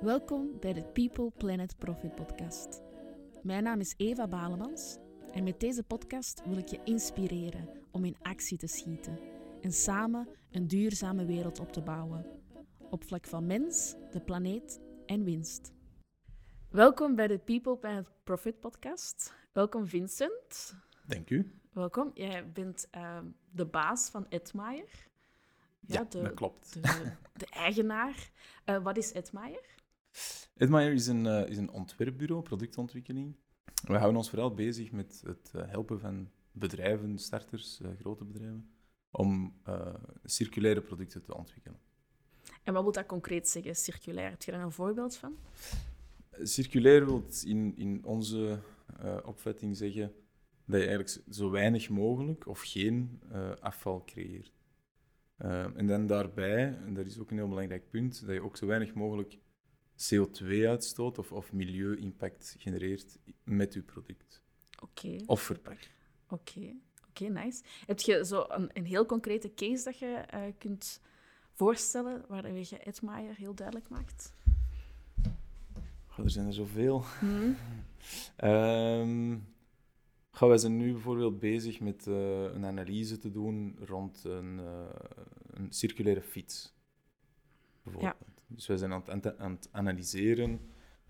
Welkom bij de People Planet Profit podcast. Mijn naam is Eva Balemans en met deze podcast wil ik je inspireren om in actie te schieten en samen een duurzame wereld op te bouwen. Op vlak van mens, de planeet en winst. Welkom bij de People Planet Profit podcast. Welkom Vincent. Dank u. Welkom. Jij bent ehm, de baas van Edmaier. Ja, dat klopt. De, de eigenaar. Uh, wat is Edmaier? Edmaier is een, uh, is een ontwerpbureau, productontwikkeling. We houden ons vooral bezig met het uh, helpen van bedrijven, starters, grote bedrijven, om circulaire producten te ontwikkelen. En wat moet dat concreet zeggen, circulair? Heb je daar een voorbeeld van? Circulair wil in, in onze opvatting zeggen dat je eigenlijk zo weinig mogelijk of geen afval creëert. Uh, en dan daarbij, en dat is ook een heel belangrijk punt, dat je ook zo weinig mogelijk CO2-uitstoot of, of milieu-impact genereert met je product. Oké. Of verpakt. Oké, oké, nice. Heb je zo een, een heel concrete case dat je uh, kunt voorstellen, waarin je Edmaier heel duidelijk maakt? Oh, er zijn er zoveel. Hmm. um, wij zijn nu bijvoorbeeld bezig met uh, een analyse te doen rond een, uh, een circulaire fiets. Bijvoorbeeld. Ja. Dus wij zijn aan het, aan het, analyseren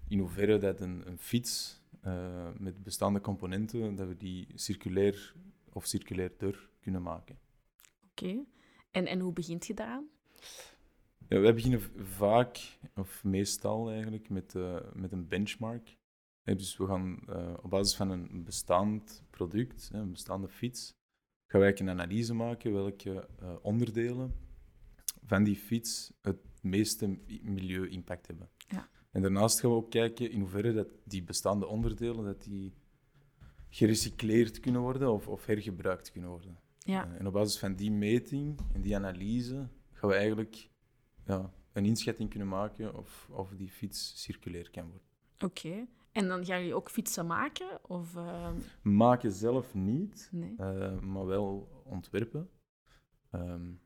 in hoeverre dat een, een fiets uh, met bestaande componenten, dat we die circulair of circulairder kunnen maken. Oké. En, en hoe begint je daaraan? Ja, wij beginnen vaak, of meestal eigenlijk, met, met een benchmark dus we gaan uh, op basis van een bestaand product, een bestaande fiets, gaan wij een analyse maken welke onderdelen van die fiets het meeste milieu-impact hebben. Ja. En daarnaast gaan we ook kijken in hoeverre dat die bestaande onderdelen dat die gerecycleerd kunnen worden of, of hergebruikt kunnen worden. Ja. Uh, en op basis van die meting en die analyse gaan we eigenlijk ja, een inschatting kunnen maken of, of die fiets circulair kan worden. Oké. En dan gaan jullie ook fietsen maken? Of, uh... Maken zelf niet, nee. uh, maar wel ontwerpen. Um,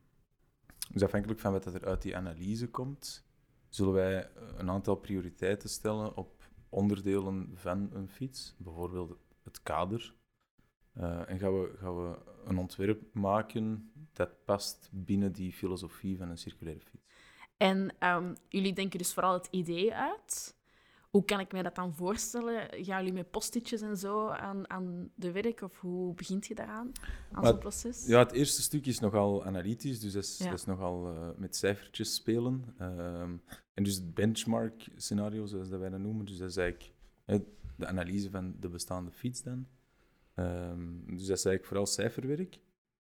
dus afhankelijk van wat er uit die analyse komt, zullen wij een aantal prioriteiten stellen op onderdelen van een fiets. Bijvoorbeeld het kader. Uh, en gaan we, gaan we een ontwerp maken dat past binnen die filosofie van een circulaire fiets. En um, jullie denken dus vooral het idee uit. Hoe kan ik mij dat dan voorstellen? Gaan jullie met postitjes en zo aan, aan de werk? Of hoe begint je daaraan, aan zo'n proces? Ja, het eerste stuk is nogal analytisch, dus dat is, dat is nogal uh, met cijfertjes spelen. Um, en dus het benchmark-scenario, zoals dat wij dat noemen, dus dat is eigenlijk uh, de analyse van de bestaande fiets dan. Um, dus dat is eigenlijk vooral cijferwerk.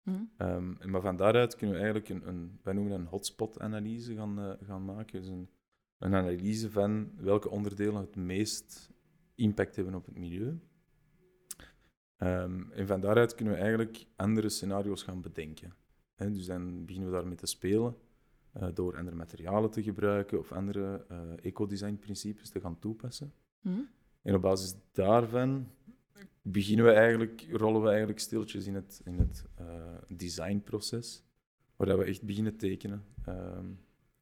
Mm. Um, maar van daaruit kunnen we eigenlijk een, een wij noemen dat een hotspot-analyse gaan, uh, gaan maken. Dus een, een analyse van welke onderdelen het meest impact hebben op het milieu. Um, en van daaruit kunnen we eigenlijk andere scenario's gaan bedenken. He, dus dan beginnen we daarmee te spelen uh, door andere materialen te gebruiken of andere uh, ecodesign-principes te gaan toepassen. Mm. En op basis daarvan beginnen we eigenlijk, rollen we eigenlijk stiltjes in het, in het uh, designproces, waar we echt beginnen tekenen. Um,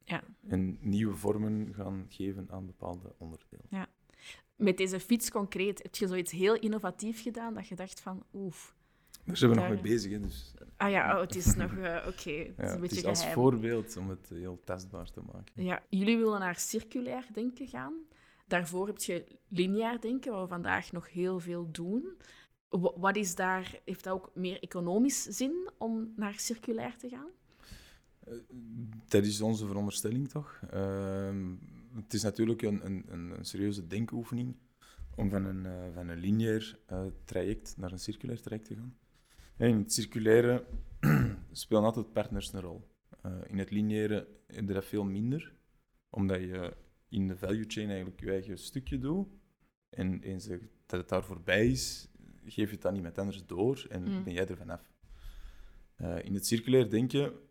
ja. En nieuwe vormen gaan geven aan bepaalde onderdelen. Ja. Met deze fiets concreet, heb je zoiets heel innovatief gedaan dat je dacht van, oef. Daar zijn we nog mee bezig, hè, dus... Ah ja, oh, het is nog... Uh, Oké, okay. het ja, is een beetje het is als voorbeeld om het heel tastbaar te maken. Ja, jullie willen naar circulair denken gaan. Daarvoor heb je lineair denken, waar we vandaag nog heel veel doen. Wat is daar... Heeft dat ook meer economisch zin om naar circulair te gaan? Dat is onze veronderstelling toch. Uh, het is natuurlijk een, een, een, serieuze denkoefening om van een, uh, van een lineair uh, traject naar een circulair traject te gaan. in het circulaire spelen altijd partners een rol. Eh, in het lineaire heb je dat veel minder, omdat je in de value chain eigenlijk je eigen stukje doet. En eens dat het daar voorbij is, geef je het dan iemand anders door en mm. ben jij er vanaf. in het circulair denken je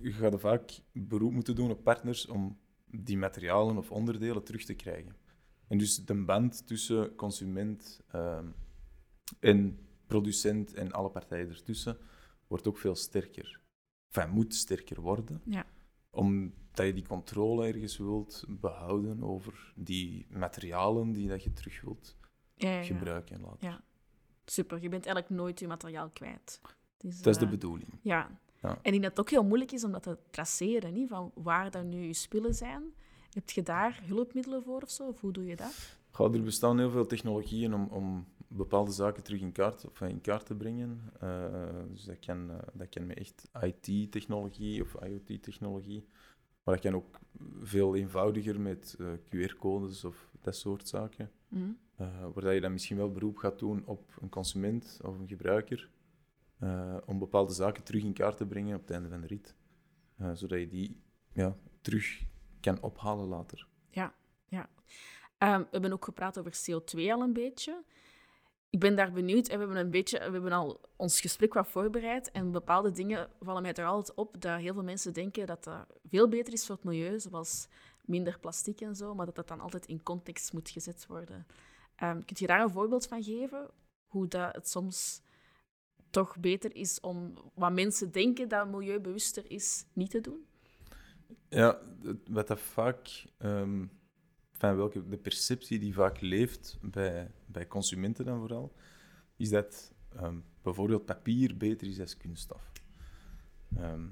gaat vaak beroep moeten doen op partners om die materialen of onderdelen terug te krijgen. En dus de band tussen consument um, en producent en alle partijen ertussen wordt ook veel sterker. Enfin, moet sterker worden. Ja. Om dat je die controle ergens wilt behouden over die materialen die dat je terug wilt Ja, ja, ja. gebruiken en laten. Ja. Super, je bent eigenlijk nooit je materiaal kwijt. Dus, Dat is de eh, bedoeling. Ja. Ja. En ik denk dat het ook heel moeilijk is om dat te traceren, niet? van waar dan nu je spullen zijn. Heb je daar hulpmiddelen voor of zo? Of hoe doe je dat? Goh, er bestaan heel veel technologieën om, om bepaalde zaken terug in kaart, of in kaart te brengen. Eh, dus dat kan, eh, dat kan met echt IT-technologie of IoT-technologie. Maar dat kan ook veel eenvoudiger met eh, QR-codes of dat soort zaken. Eh, waar je dan misschien wel beroep gaat doen op een consument of een gebruiker. Eh, om bepaalde zaken terug in kaart te brengen op het einde van de rit. Eh, zodat je die ja, terug kan ophalen later. Ehm, we hebben ook gepraat over CO2 al een beetje. Ik ben daar benieuwd. En we hebben, een beetje, we hebben al ons gesprek wat voorbereid. En bepaalde dingen vallen mij er altijd op dat heel veel mensen denken dat dat veel beter is voor het milieu, zoals minder plastic en zo, maar dat dat dan altijd in context moet gezet worden. Ehm kun je daar een voorbeeld van geven? Hoe dat het soms toch beter is om wat mensen denken dat milieubewuster is, niet te doen? Ja, wat dat vaak, van welke, de perceptie die vaak leeft bij, bij consumenten dan vooral, is dat ehm, bijvoorbeeld papier beter is als kunststof. Ehm,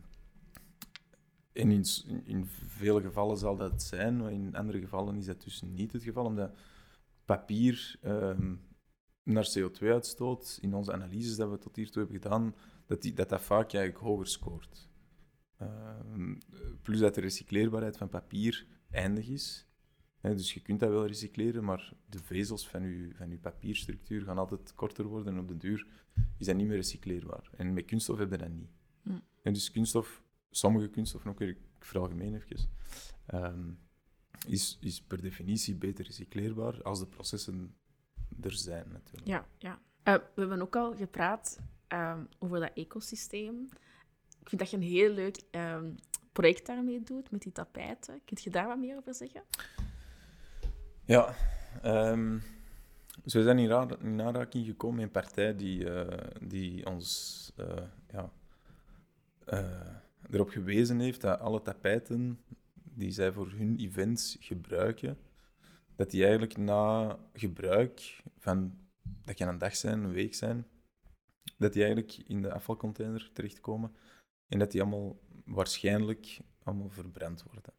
en in, in, vele gevallen zal dat zijn, maar in andere gevallen is dat dus niet het geval, omdat papier naar CO2-uitstoot, in onze analyses dat we tot hiertoe hebben gedaan, dat die, dat, dat vaak eigenlijk hoger scoort. Ehm, plus dat de recycleerbaarheid van papier eindig is. Dus je kunt dat wel recycleren, maar de vezels van je, van je papierstructuur gaan altijd korter worden en op de duur is dat niet meer recycleerbaar. En met kunststof heb je dat niet. Hm. En dus kunststof, sommige kunststoffen, ook weer ik veralgemeen even, ehm, is, is per definitie beter recycleerbaar als de processen er zijn natuurlijk. Ja, ja. Eh, we hebben ook al gepraat ehm, over dat ecosysteem. Ik vind dat je een heel leuk ehm, project daarmee doet, met die tapijten. Kun je daar wat meer over zeggen? Ja, ehm, dus we zijn in, ra- in aanraking gekomen met een partij die, eh, die ons eh, ja, erop gewezen heeft dat alle tapijten die zij voor hun events gebruiken, dat die eigenlijk na gebruik van, dat kan een dag zijn, een week zijn, dat die eigenlijk in de afvalcontainer terechtkomen en dat die allemaal waarschijnlijk allemaal verbrand worden.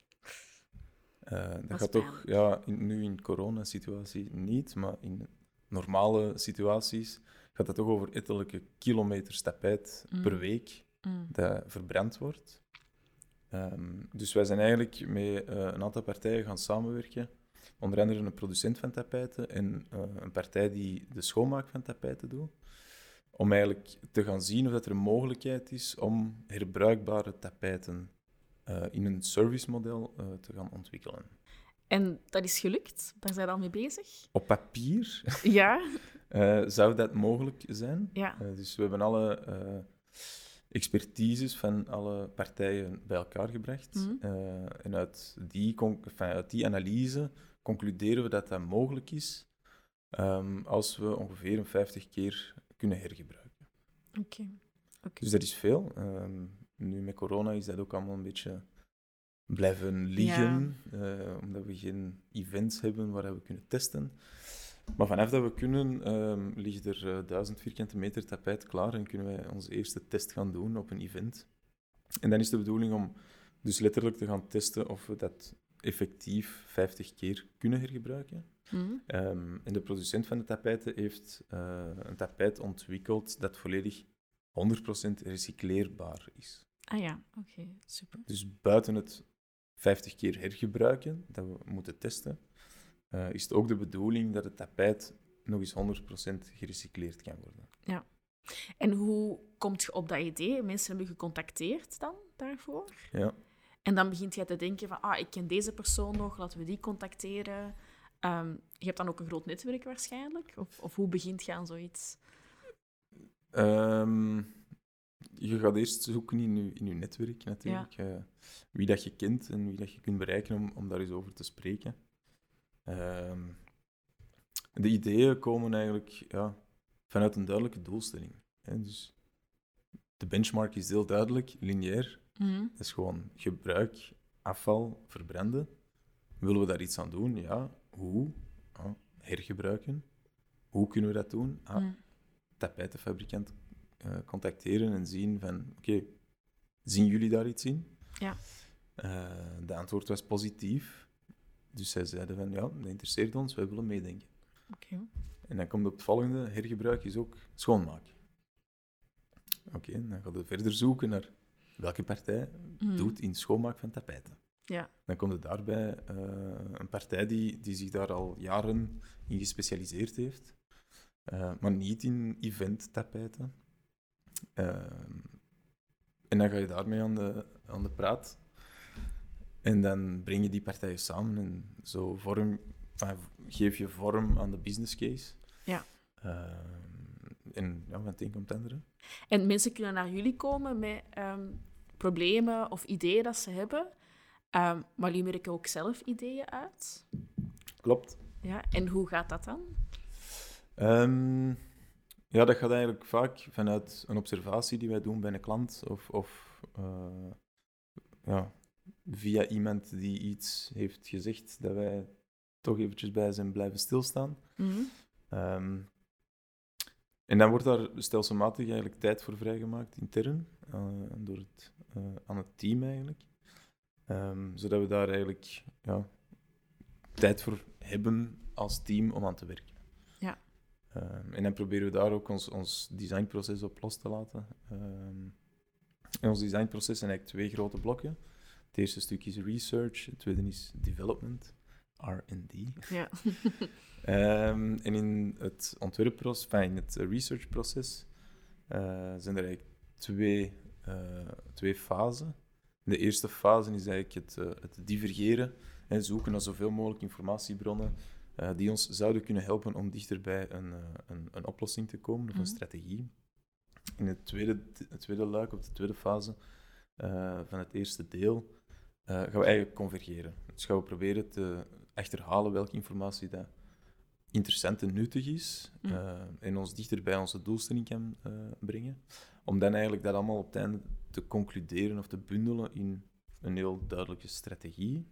Eh, dat gaat toch, ja, in, nu in coronasituatie niet, maar in normale situaties gaat het toch over ettelijke kilometers tapijt Mm. per week Mm. dat verbrand wordt. Ehm, dus wij zijn eigenlijk met eh, een aantal partijen gaan samenwerken. Onder andere een producent van tapijten en eh, een partij die de schoonmaak van tapijten doet. Om eigenlijk te gaan zien of dat er een mogelijkheid is om herbruikbare tapijten eh, in een servicemodel eh, te gaan ontwikkelen. En dat is gelukt? Daar zijn we al mee bezig? Op papier Ja. zou dat mogelijk zijn. Ja. Dus we hebben alle expertises van alle partijen bij elkaar gebracht. Mhm. En uit die, enfin, uit die analyse concluderen we dat dat mogelijk is ehm, als we ongeveer een 50 keer kunnen hergebruiken. Oké. Dus dat is veel. Ehm, nu met corona is dat ook allemaal een beetje blijven liggen, eh, omdat we geen events hebben waar we kunnen testen. Maar vanaf dat we kunnen, ehm ligt er eh, 1000 vierkante meter tapijt klaar en kunnen wij onze eerste test gaan doen op een event. En dan is de bedoeling om dus letterlijk te gaan testen of we dat effectief 50 keer kunnen hergebruiken. Mhm. Ehm, en de producent van de tapijten heeft eh, een tapijt ontwikkeld dat volledig 100% recycleerbaar is. Ah ja, oké. Super. Dus buiten het 50 keer hergebruiken, dat we moeten testen, eh, is het ook de bedoeling dat het tapijt nog eens 100% gerecycleerd kan worden. En hoe komt je op dat idee? Mensen hebben je gecontacteerd dan daarvoor? Ja. En dan begint je te denken van, ah, ik ken deze persoon nog, laten we die contacteren. Ehm, je hebt dan ook een groot netwerk waarschijnlijk? Of, of hoe begint je aan zoiets? Ehm, je gaat eerst zoeken in je, in je netwerk natuurlijk. eh, wie dat je kent en wie dat je kunt bereiken om, om daar eens over te spreken. Ehm, de ideeën komen eigenlijk ja, vanuit een duidelijke doelstelling. Hè. Dus de benchmark is heel duidelijk, lineair. Dat is gewoon gebruik afval verbranden. Willen we daar iets aan doen? Ja. Hoe? Ja, hergebruiken. Hoe kunnen we dat doen? Ah, Mm. tapijtenfabrikant eh, contacteren en zien van, oké, zien jullie daar iets in? Ja. Eh, de antwoord was positief. Dus zij zeiden van, ja, dat interesseert ons, wij willen meedenken. Oké. En dan komt op het volgende, hergebruik is ook schoonmaak. Oké, dan gaan we verder zoeken naar welke partij Mm. doet in schoonmaak van tapijten. Ja. Dan komt er daarbij eh, een partij die, die zich daar al jaren in gespecialiseerd heeft, eh, maar niet in event-tapijten. Ehm, en dan ga je daarmee aan de, aan de praat. En dan breng je die partijen samen en zo vorm, enfin, geef je vorm aan de business case. Ja. En ja, van het een komt het andere. En mensen kunnen naar jullie komen met ehm, problemen of ideeën dat ze hebben. Ehm, maar jullie merken ook zelf ideeën uit. Klopt. Ja. En hoe gaat dat dan? Ehm, ja, dat gaat eigenlijk vaak vanuit een observatie die wij doen bij een klant of, of eh, ja, via iemand die iets heeft gezegd dat wij toch eventjes bij zijn blijven stilstaan. Mhm. En dan wordt daar stelselmatig eigenlijk tijd voor vrijgemaakt intern, eh, door het, eh, aan het team eigenlijk. Ehm, zodat we daar eigenlijk ja, tijd voor hebben als team om aan te werken. Ja. Ehm, en dan proberen we daar ook ons, ons designproces op los te laten. Ehm, en ons designproces zijn eigenlijk twee grote blokken. Het eerste stuk is research, het tweede is development, R&D. Ja. Ehm, en in het ontwerpproces, enfin, in het researchproces, eh, zijn er eigenlijk twee, eh, twee fasen. De eerste fase is eigenlijk het, eh, het divergeren en zoeken naar zoveel mogelijk informatiebronnen eh, die ons zouden kunnen helpen om dichter bij een, eh, een, een oplossing te komen of Mhm. een strategie. In het tweede, het tweede luik, of de tweede fase eh, van het eerste deel, eh, gaan we eigenlijk convergeren. Dus gaan we proberen te achterhalen welke informatie dat interessant en nuttig is Mm. eh, en ons dichter bij onze doelstelling kan eh, brengen. Om dan eigenlijk dat allemaal op het einde te concluderen of te bundelen in een heel duidelijke strategie.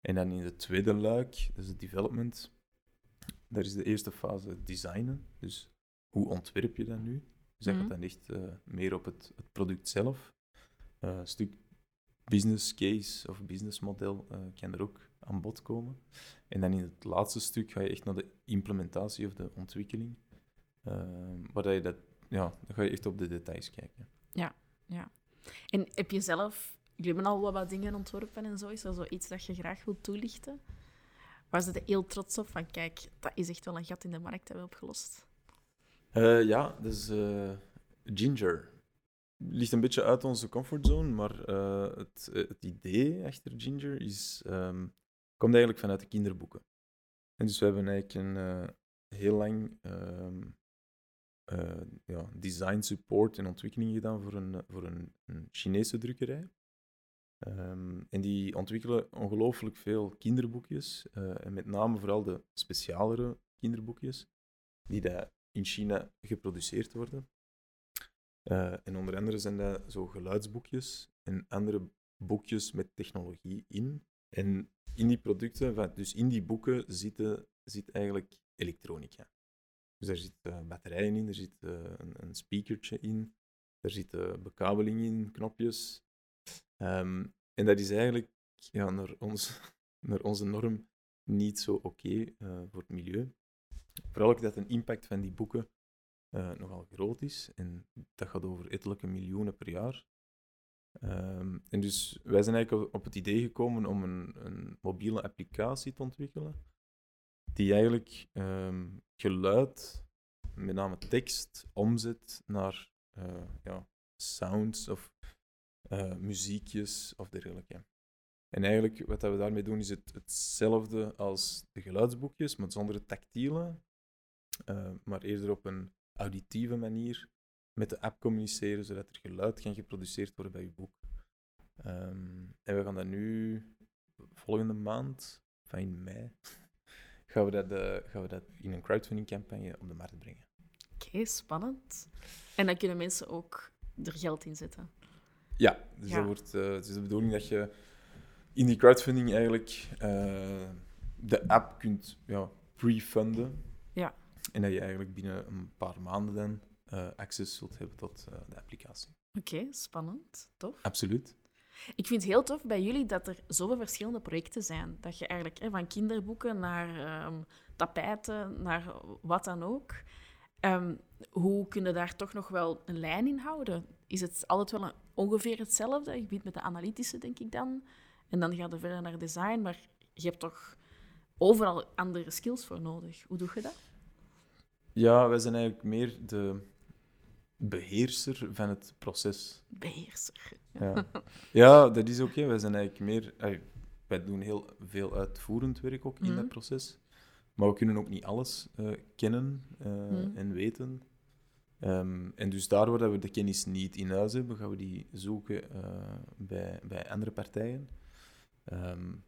En dan in de tweede luik, dat is het development, daar is de eerste fase het designen. Dus hoe ontwerp je dat nu? Dus dat Mhm. gaat dan echt eh, meer op het, het product zelf. Een stuk business case of businessmodel eh kan er ook aan bod komen. En dan in het laatste stuk ga je echt naar de implementatie of de ontwikkeling. Uh, waar dat je dat, ja, dan ga je echt op de details kijken. En heb je zelf... Jullie hebben al wat, wat dingen ontworpen en zo. Is er zoiets dat je graag wilt toelichten? Waar ze er heel trots op van, kijk, dat is echt wel een gat in de markt hebben we opgelost. Uh, ja, dus uh, Ginger. Ligt een beetje uit onze comfortzone, maar uh, het, het, idee achter Ginger is, um, komt eigenlijk vanuit de kinderboeken. En dus we hebben eigenlijk een, uh, heel lang um, ja, design support en ontwikkeling gedaan voor een, voor een, Chinese drukkerij. Um, en die ontwikkelen ongelooflijk veel kinderboekjes, uh, en met name vooral de specialere kinderboekjes, die daar in China geproduceerd worden. En onder andere zijn dat zo geluidsboekjes en andere boekjes met technologie in. En in die producten, dus in die boeken, zitten, zit eigenlijk elektronica. Dus daar zitten uh, batterijen in, er zit uh, een, een speakertje in, er zit bekabeling in, knopjes. Um, en dat is eigenlijk ja, naar, ons, naar onze norm niet zo oké uh, voor het milieu. Vooral ook dat een impact van die boeken nogal groot is. En dat gaat over ettelijke miljoenen per jaar. Um, en dus wij zijn eigenlijk op het idee gekomen om een, een mobiele applicatie te ontwikkelen. Die eigenlijk um, geluid, met name tekst, omzet naar uh, ja, sounds of uh, muziekjes of dergelijke. En eigenlijk wat we daarmee doen is het, hetzelfde als de geluidsboekjes, maar zonder het tactiele, uh, maar eerder op een auditieve manier met de app communiceren, zodat er geluid kan geproduceerd worden bij je boek. Um, en we gaan dat nu volgende maand, van in mei, gaan we dat, uh, gaan we dat in een crowdfunding campagne op de markt brengen. Oké, okay, spannend. En dan kunnen mensen ook er geld in zetten. Ja, dus ja. dat wordt, uh, het is de bedoeling dat je in die crowdfunding eigenlijk uh, de app kunt ja, pre-funden. Ja. En dat je eigenlijk binnen een paar maanden dan access zult hebben tot uh, de applicatie. Oké, spannend. Tof. Absoluut. Ik vind het heel tof bij jullie dat er zoveel verschillende projecten zijn. Dat je eigenlijk hè, van kinderboeken naar um, tapijten, naar wat dan ook. Um, hoe kun je daar toch nog wel een lijn in houden? Is het altijd wel een, ongeveer hetzelfde? Je begint met de analytische, denk ik dan. En dan ga je verder naar design. Maar je hebt toch overal andere skills voor nodig. Hoe doe je dat? Ja, wij zijn eigenlijk meer de beheerser van het proces. Beheerser. Ja, ja dat is ook. Wij zijn eigenlijk meer... Wij doen heel veel uitvoerend werk ook in mm dat proces. Maar we kunnen ook niet alles uh, kennen uh, mm. en weten. Um, en dus daardoor dat we de kennis niet in huis hebben, gaan we die zoeken uh, bij, bij andere partijen. Um,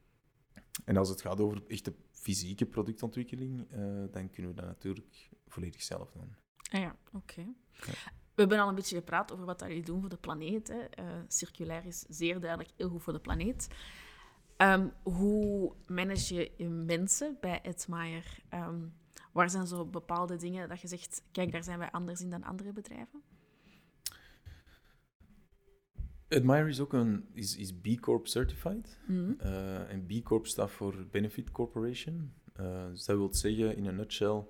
en als het gaat over echte fysieke productontwikkeling, dan kunnen we dat natuurlijk volledig zelf doen. Ah ja, oké. Ja. We hebben al een beetje gepraat over wat jullie doen voor de planeet. Hè. circulair is zeer duidelijk heel goed voor de planeet. Um, hoe manage je je mensen bij Edmire? Um, waar zijn zo bepaalde dingen dat je zegt, kijk, daar zijn wij anders in dan andere bedrijven? Admire is ook een is, is B Corp certified. Mm uh, en B Corp staat voor Benefit Corporation. Uh, dus dat wil zeggen in een nutshell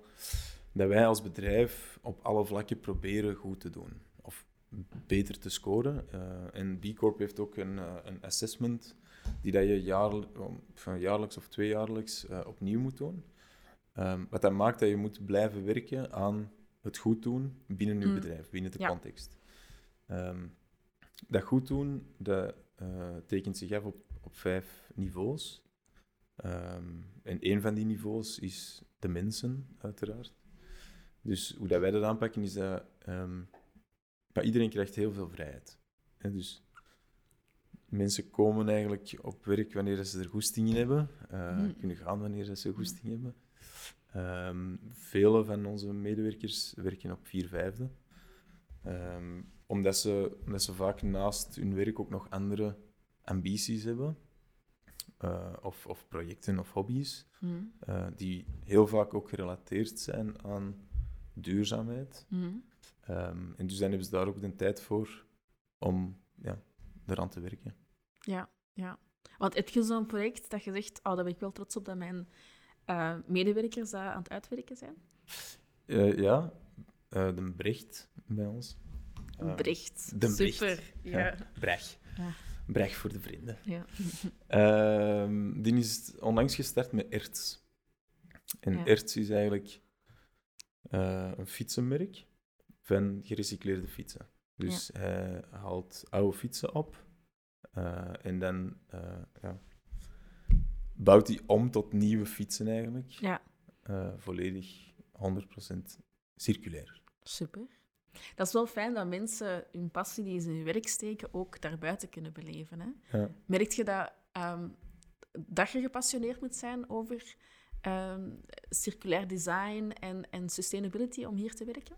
dat wij als bedrijf op alle vlakken proberen goed te doen of beter te scoren. Uh, en B Corp heeft ook een, een assessment die dat je jaarlijks of tweejaarlijks uh, opnieuw moet doen. Um, wat dat maakt dat je moet blijven werken aan het goed doen binnen je mm. bedrijf, binnen de context. Um, dat goed doen, dat tekent zich af op, op vijf niveaus. Um, en een van die niveaus is de mensen, uiteraard. Dus hoe dat wij dat aanpakken, is dat iedereen krijgt heel veel vrijheid. Hè? Dus mensen komen eigenlijk op werk wanneer ze er goesting in hebben. Uh, Kunnen gaan wanneer ze goesting hebben. Um, vele van onze medewerkers werken op vier vijfde. Um, omdat, ze, omdat ze vaak naast hun werk ook nog andere ambities hebben. Uh, of, of, projecten of hobby's. Mm. Uh, die heel vaak ook gerelateerd zijn aan duurzaamheid. Mm. Um, en dus dan hebben ze daar ook de tijd voor om ja, eraan te werken. Ja, ja. Want heb je zo'n project dat je zegt, oh, daar ben ik wel trots op dat mijn uh, medewerkers dat aan het uitwerken zijn? Uh, ja, uh, de Brecht bij ons. Brecht, de super. Ja. ja. Brecht. Ja. Brecht voor de vrienden. Ja. Ehm, die is onlangs gestart met Erts. En ja. Erts is eigenlijk een fietsenmerk van gerecycleerde fietsen. Dus ja. hij haalt oude fietsen op uh, en dan uh, ja, bouwt hij om tot nieuwe fietsen eigenlijk. Ja. Volledig 100% circulair. Super. Dat is wel fijn dat mensen hun passie die ze in hun werk steken ook daarbuiten kunnen beleven. Hè? Ja. Merk je dat, um, dat je gepassioneerd moet zijn over um, circulair design en, en sustainability om hier te werken?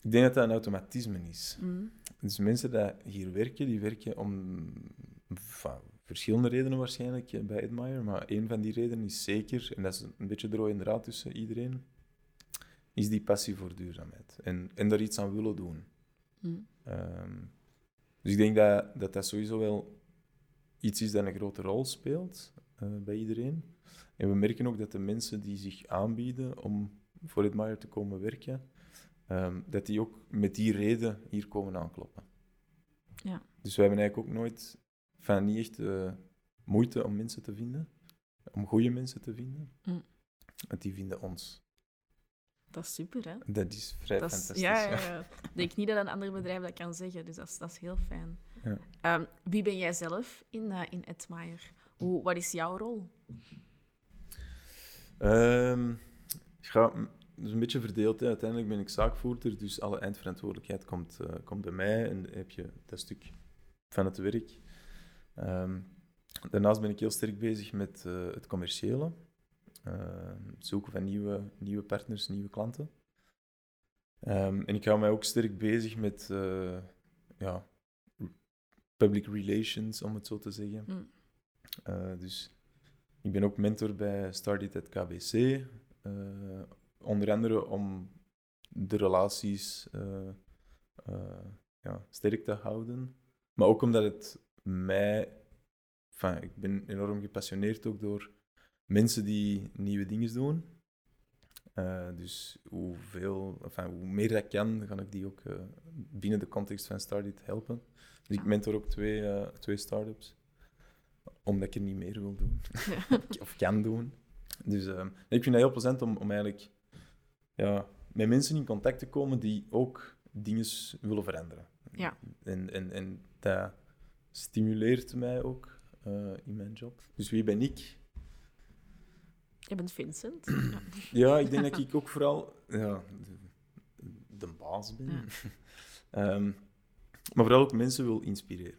Ik denk dat dat een automatisme is. Mm. Dus mensen die hier werken, die werken om van, verschillende redenen waarschijnlijk bij Admire, maar een van die redenen is zeker, en dat is een beetje de rode draad tussen iedereen, is die passie voor duurzaamheid. En, en daar iets aan willen doen. Mm. Um, dus ik denk dat, dat dat sowieso wel iets is dat een grote rol speelt uh, bij iedereen. En we merken ook dat de mensen die zich aanbieden om voor Admire te komen werken, um, dat die ook met die reden hier komen aankloppen. Ja. Dus wij hebben eigenlijk ook nooit, van niet echt uh, moeite om mensen te vinden, om goede mensen te vinden. Mm. Want die vinden ons. Dat is super, hè? Dat is vrij dat fantastisch. Is, ja, ja, ja. Ik denk niet dat een ander bedrijf dat kan zeggen, dus dat is, dat is heel fijn. Ja. Um, wie ben jij zelf in, uh, in? Hoe, wat is jouw rol? Um, ga, is een beetje verdeeld. Hè. Uiteindelijk ben ik zaakvoerder, dus alle eindverantwoordelijkheid komt, uh, komt bij mij en heb je dat stuk van het werk. Um, daarnaast ben ik heel sterk bezig met uh, het commerciële. Uh, zoeken van nieuwe, nieuwe partners, nieuwe klanten. Um, en ik hou mij ook sterk bezig met ja, public relations, om het zo te zeggen. Mm. Eh, dus ik ben ook mentor bij Started at KBC. eh, onder andere om de relaties eh, ja, sterk te houden. Maar ook omdat het mij... Enfin, ik ben enorm gepassioneerd ook door mensen die nieuwe dingen doen. Dus hoeveel, enfin, hoe meer ik kan, ga ik die ook binnen de context van Started helpen. Dus ik mentor ook twee, eh, twee start-ups, omdat ik er niet meer wil doen, Ja. of kan doen. Dus eh, ik vind dat heel plezant om, om eigenlijk ja, met mensen in contact te komen die ook dingen willen veranderen. Ja. En, en, en dat stimuleert mij ook eh, in mijn job. Dus wie ben ik? Je bent Vincent. Ja. Ja, ik denk dat ik ook vooral ja, de, de baas ben. Ja. Ehm, maar vooral ook mensen wil inspireren.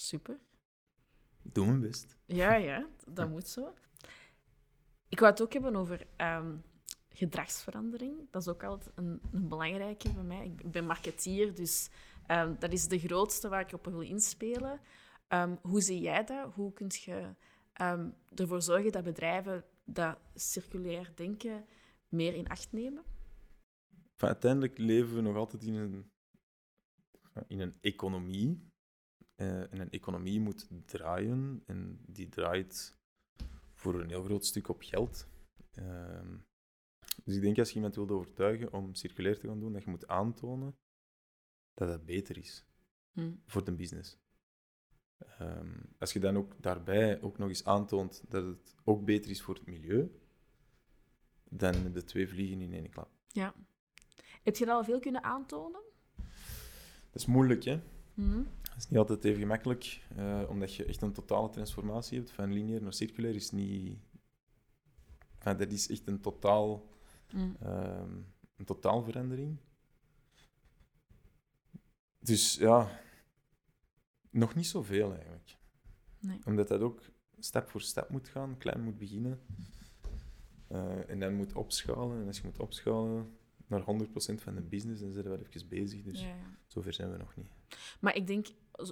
Super. Doe mijn best. Ja, ja, dat moet zo. Ik wou het ook hebben over ehm, gedragsverandering. Dat is ook altijd een, een belangrijke bij mij. Ik ben marketeer, dus ehm, dat is de grootste waar ik op wil inspelen. Ehm, hoe zie jij dat? Hoe kun je ervoor zorgen dat bedrijven dat circulair denken meer in acht nemen? Enfin, uiteindelijk leven we nog altijd in een, in een economie. Eh, en een economie moet draaien. En die draait voor een heel groot stuk op geld. Ehm, dus ik denk als je iemand wilt overtuigen om circulair te gaan doen, dat je moet aantonen dat dat beter is Hm. voor de business. Ehm, als je dan ook daarbij ook nog eens aantoont dat het ook beter is voor het milieu, dan je twee vliegen in één klap. Ja. Heb je dat al veel kunnen aantonen? Dat is moeilijk, hè? Hm. Is niet altijd even gemakkelijk, eh, omdat je echt een totale transformatie hebt. Van lineair naar circulair is niet... Enfin, dat is echt een totaal, Hm. ehm, een totaalverandering. Dus ja, nog niet zoveel eigenlijk. Nee. Omdat dat ook stap voor stap moet gaan, klein moet beginnen. Eh, en dan moet opschalen. En als je moet opschalen naar 100% van de business, dan zijn we wel even bezig. Dus Ja, zover zijn we nog niet. Maar ik denk,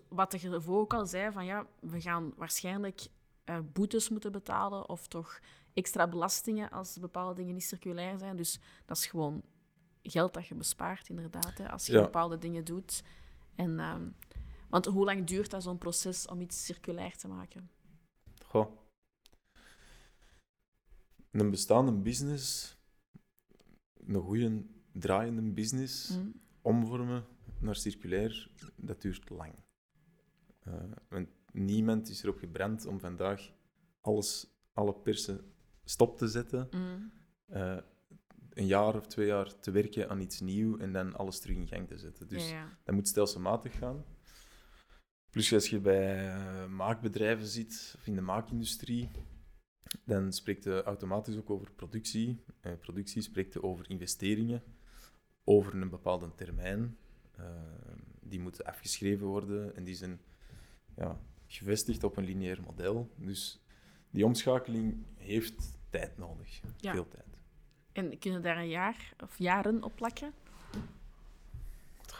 wat je ervoor ook al zei, van ja, we gaan waarschijnlijk eh, boetes moeten betalen of toch extra belastingen als bepaalde dingen niet circulair zijn. Dus dat is gewoon geld dat je bespaart, inderdaad, hè, als je Ja. bepaalde dingen doet. En, ehm, want hoe lang duurt dat zo'n proces om iets circulair te maken? Goh. Een bestaande business, een goede draaiende business, Hm? omvormen naar circulair, dat duurt lang. Eh, want niemand is erop gebrand om vandaag alles, alle persen stop te zetten, Hm. eh, een jaar of twee jaar te werken aan iets nieuws en dan alles terug in gang te zetten. Dus ja, ja. dat moet stelselmatig gaan. Plus als je bij eh, maakbedrijven zit, of in de maakindustrie, dan spreekt je automatisch ook over productie. Eh, productie spreekt je over investeringen, over een bepaalde termijn. Eh, die moeten afgeschreven worden en die zijn ja, gevestigd op een lineair model. Dus die omschakeling heeft tijd nodig, Ja. veel tijd. En kunnen daar een jaar of jaren op plakken?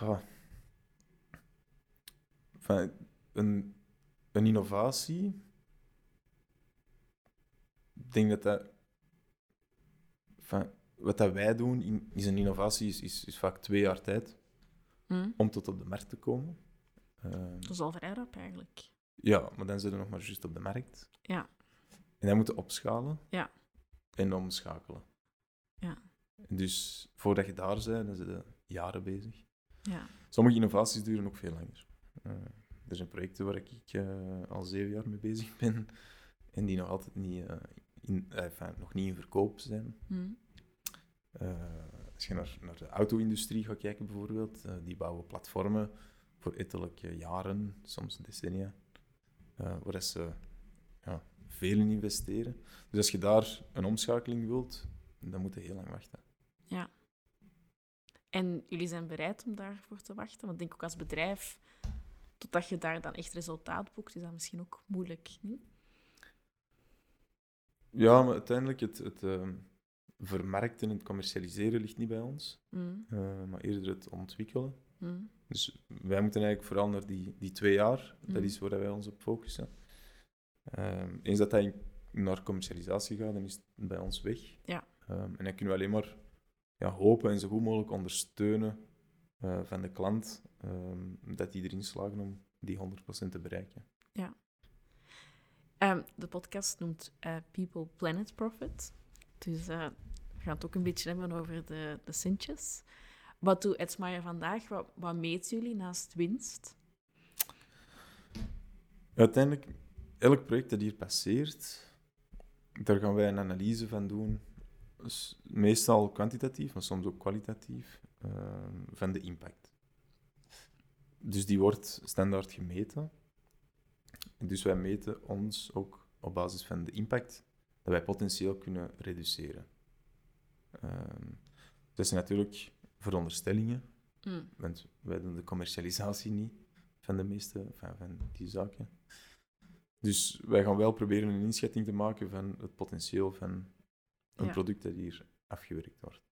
Ja. Enfin, een, een innovatie. Ik denk dat dat. Wat dat wij doen in, is een innovatie, is, is, is vaak twee jaar tijd Hm? om tot op de markt te komen. Eh, Dat is al vrij rap, eigenlijk. ja, maar dan zijn we nog maar juist op de markt. Ja. En dan moeten opschalen Ja. en omschakelen. Ja. Dus voordat je daar bent, dan zijn je jaren bezig. Ja. Sommige innovaties duren ook veel langer. Eh, er zijn projecten waar ik eh, al zeven jaar mee bezig ben en die nog altijd niet, eh, in, eh, enfin, nog niet in verkoop zijn. Hm? Eh, als je naar, naar de auto-industrie gaat kijken bijvoorbeeld, eh, die bouwen platformen voor ettelijke jaren, soms decennia, waar ze ja, veel in investeren. Dus als je daar een omschakeling wilt, dan moet je heel lang wachten. En jullie zijn bereid om daarvoor te wachten? Want ik denk ook als bedrijf, totdat je daar dan echt resultaat boekt, is dat misschien ook moeilijk. Niet? Ja, maar uiteindelijk het, het ehm, vermarkten en het commercialiseren ligt niet bij ons. Hm, Eh, maar eerder het ontwikkelen. hm, Dus wij moeten eigenlijk vooral naar die, die twee jaar, dat Mhm. is waar wij ons op focussen. Ehm, eens dat in- naar commercialisatie gaat, dan is het bij ons weg. Ja. Ehm, en dan kunnen we alleen maar ja, hopen en zo goed mogelijk ondersteunen eh, van de klant, dat die erin slagen om die 100% te bereiken. Ehm, de podcast noemt eh, People Planet Profit. Dus eh, we gaan het ook een beetje hebben over de, de centjes. Wat doet Edsmaier vandaag? Wat, meten jullie naast winst? Uiteindelijk, elk project dat hier passeert, daar gaan wij een analyse van doen. Meestal kwantitatief, maar soms ook kwalitatief, ehm, van de impact. Dus die wordt standaard gemeten. Dus wij meten ons ook op basis van de impact dat wij potentieel kunnen reduceren. Ehm, dat zijn natuurlijk veronderstellingen, Mm. want wij doen de commercialisatie niet van de meeste van, van die zaken. Dus wij gaan wel proberen een inschatting te maken van het potentieel van een Ja. product dat hier afgewerkt wordt.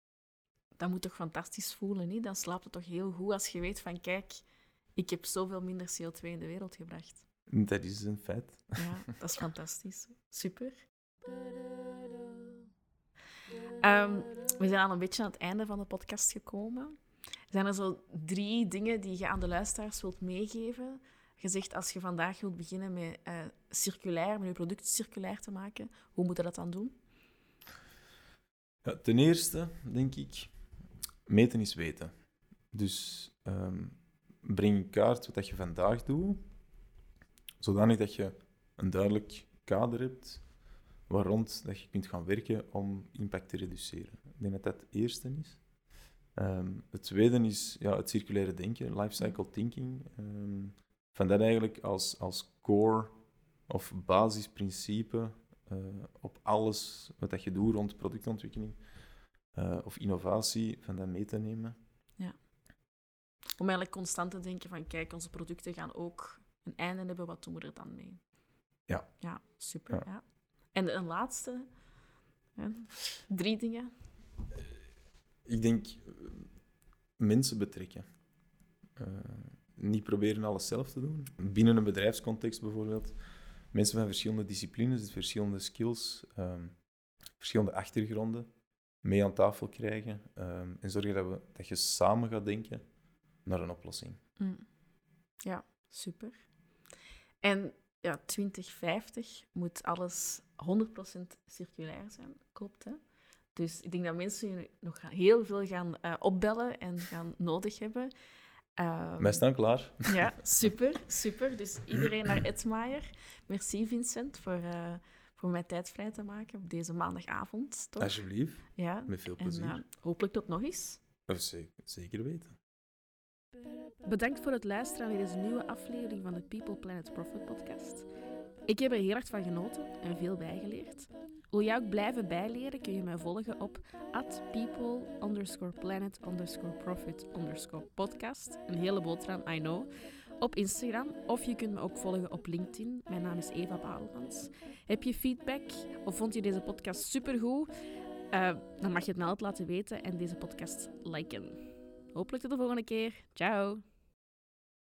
Dat moet toch fantastisch voelen, niet? Dan slaapt het toch heel goed als je weet van, kijk, ik heb zoveel minder CO2 in de wereld gebracht. Dat is een feit. Ja, dat is fantastisch. Super. Ehm, we zijn al een beetje aan het einde van de podcast gekomen. Zijn er zo drie dingen die je aan de luisteraars wilt meegeven? Je zegt, als je vandaag wilt beginnen met eh, circulair, met je product circulair te maken, hoe moet je dat dan doen? Ja, ten eerste, denk ik, meten is weten. Dus ehm, breng in kaart wat je vandaag doet, zodanig dat je een duidelijk kader hebt waar rond dat je kunt gaan werken om impact te reduceren. Ik denk dat dat het eerste is. Ehm, het tweede is ja, het circulaire denken, lifecycle thinking. Ehm, van dat eigenlijk als, als core of basisprincipe eh, op alles wat dat je doet rond productontwikkeling eh, of innovatie, van dat mee te nemen. Om eigenlijk constant te denken van, kijk, onze producten gaan ook een einde hebben, wat doen we er dan mee? Ja. Ja, super. Ja. Ja. En een laatste, hè, drie dingen. Ik denk eh, mensen betrekken. Eh, niet proberen alles zelf te doen. Binnen een bedrijfscontext bijvoorbeeld. Mensen van verschillende disciplines, dus verschillende skills, ehm, verschillende achtergronden mee aan tafel krijgen. ehm, en zorgen dat, we, dat je samen gaat denken naar een oplossing. Mm. Ja, super. En ja, 2050 moet alles 100% circulair zijn, klopt hè? Dus ik denk dat mensen jullie nog heel veel gaan eh, opbellen en gaan nodig hebben. Ehm, Wij staan klaar. Ja, super, super. Dus iedereen naar Edsmaier. Merci Vincent voor, eh, voor mij tijd vrij te maken op deze maandagavond. Toch? Alsjeblieft, Ja. met veel En plezier. eh, hopelijk tot nog eens. Of zeker, zeker weten. Bedankt voor het luisteren naar deze nieuwe aflevering van de People Planet Profit podcast. Ik heb er heel erg van genoten en veel bijgeleerd. Wil jij ook blijven bijleren, kun je mij volgen op at people underscore planet underscore profit underscore podcast. Een hele boterham, I know. Op Instagram. Of je kunt me ook volgen op LinkedIn. Mijn naam is Eva Badelmans. Heb je feedback of vond je deze podcast supergoed? Eh, dan mag je het me laten weten en deze podcast liken. Hopelijk tot de volgende keer. Ciao!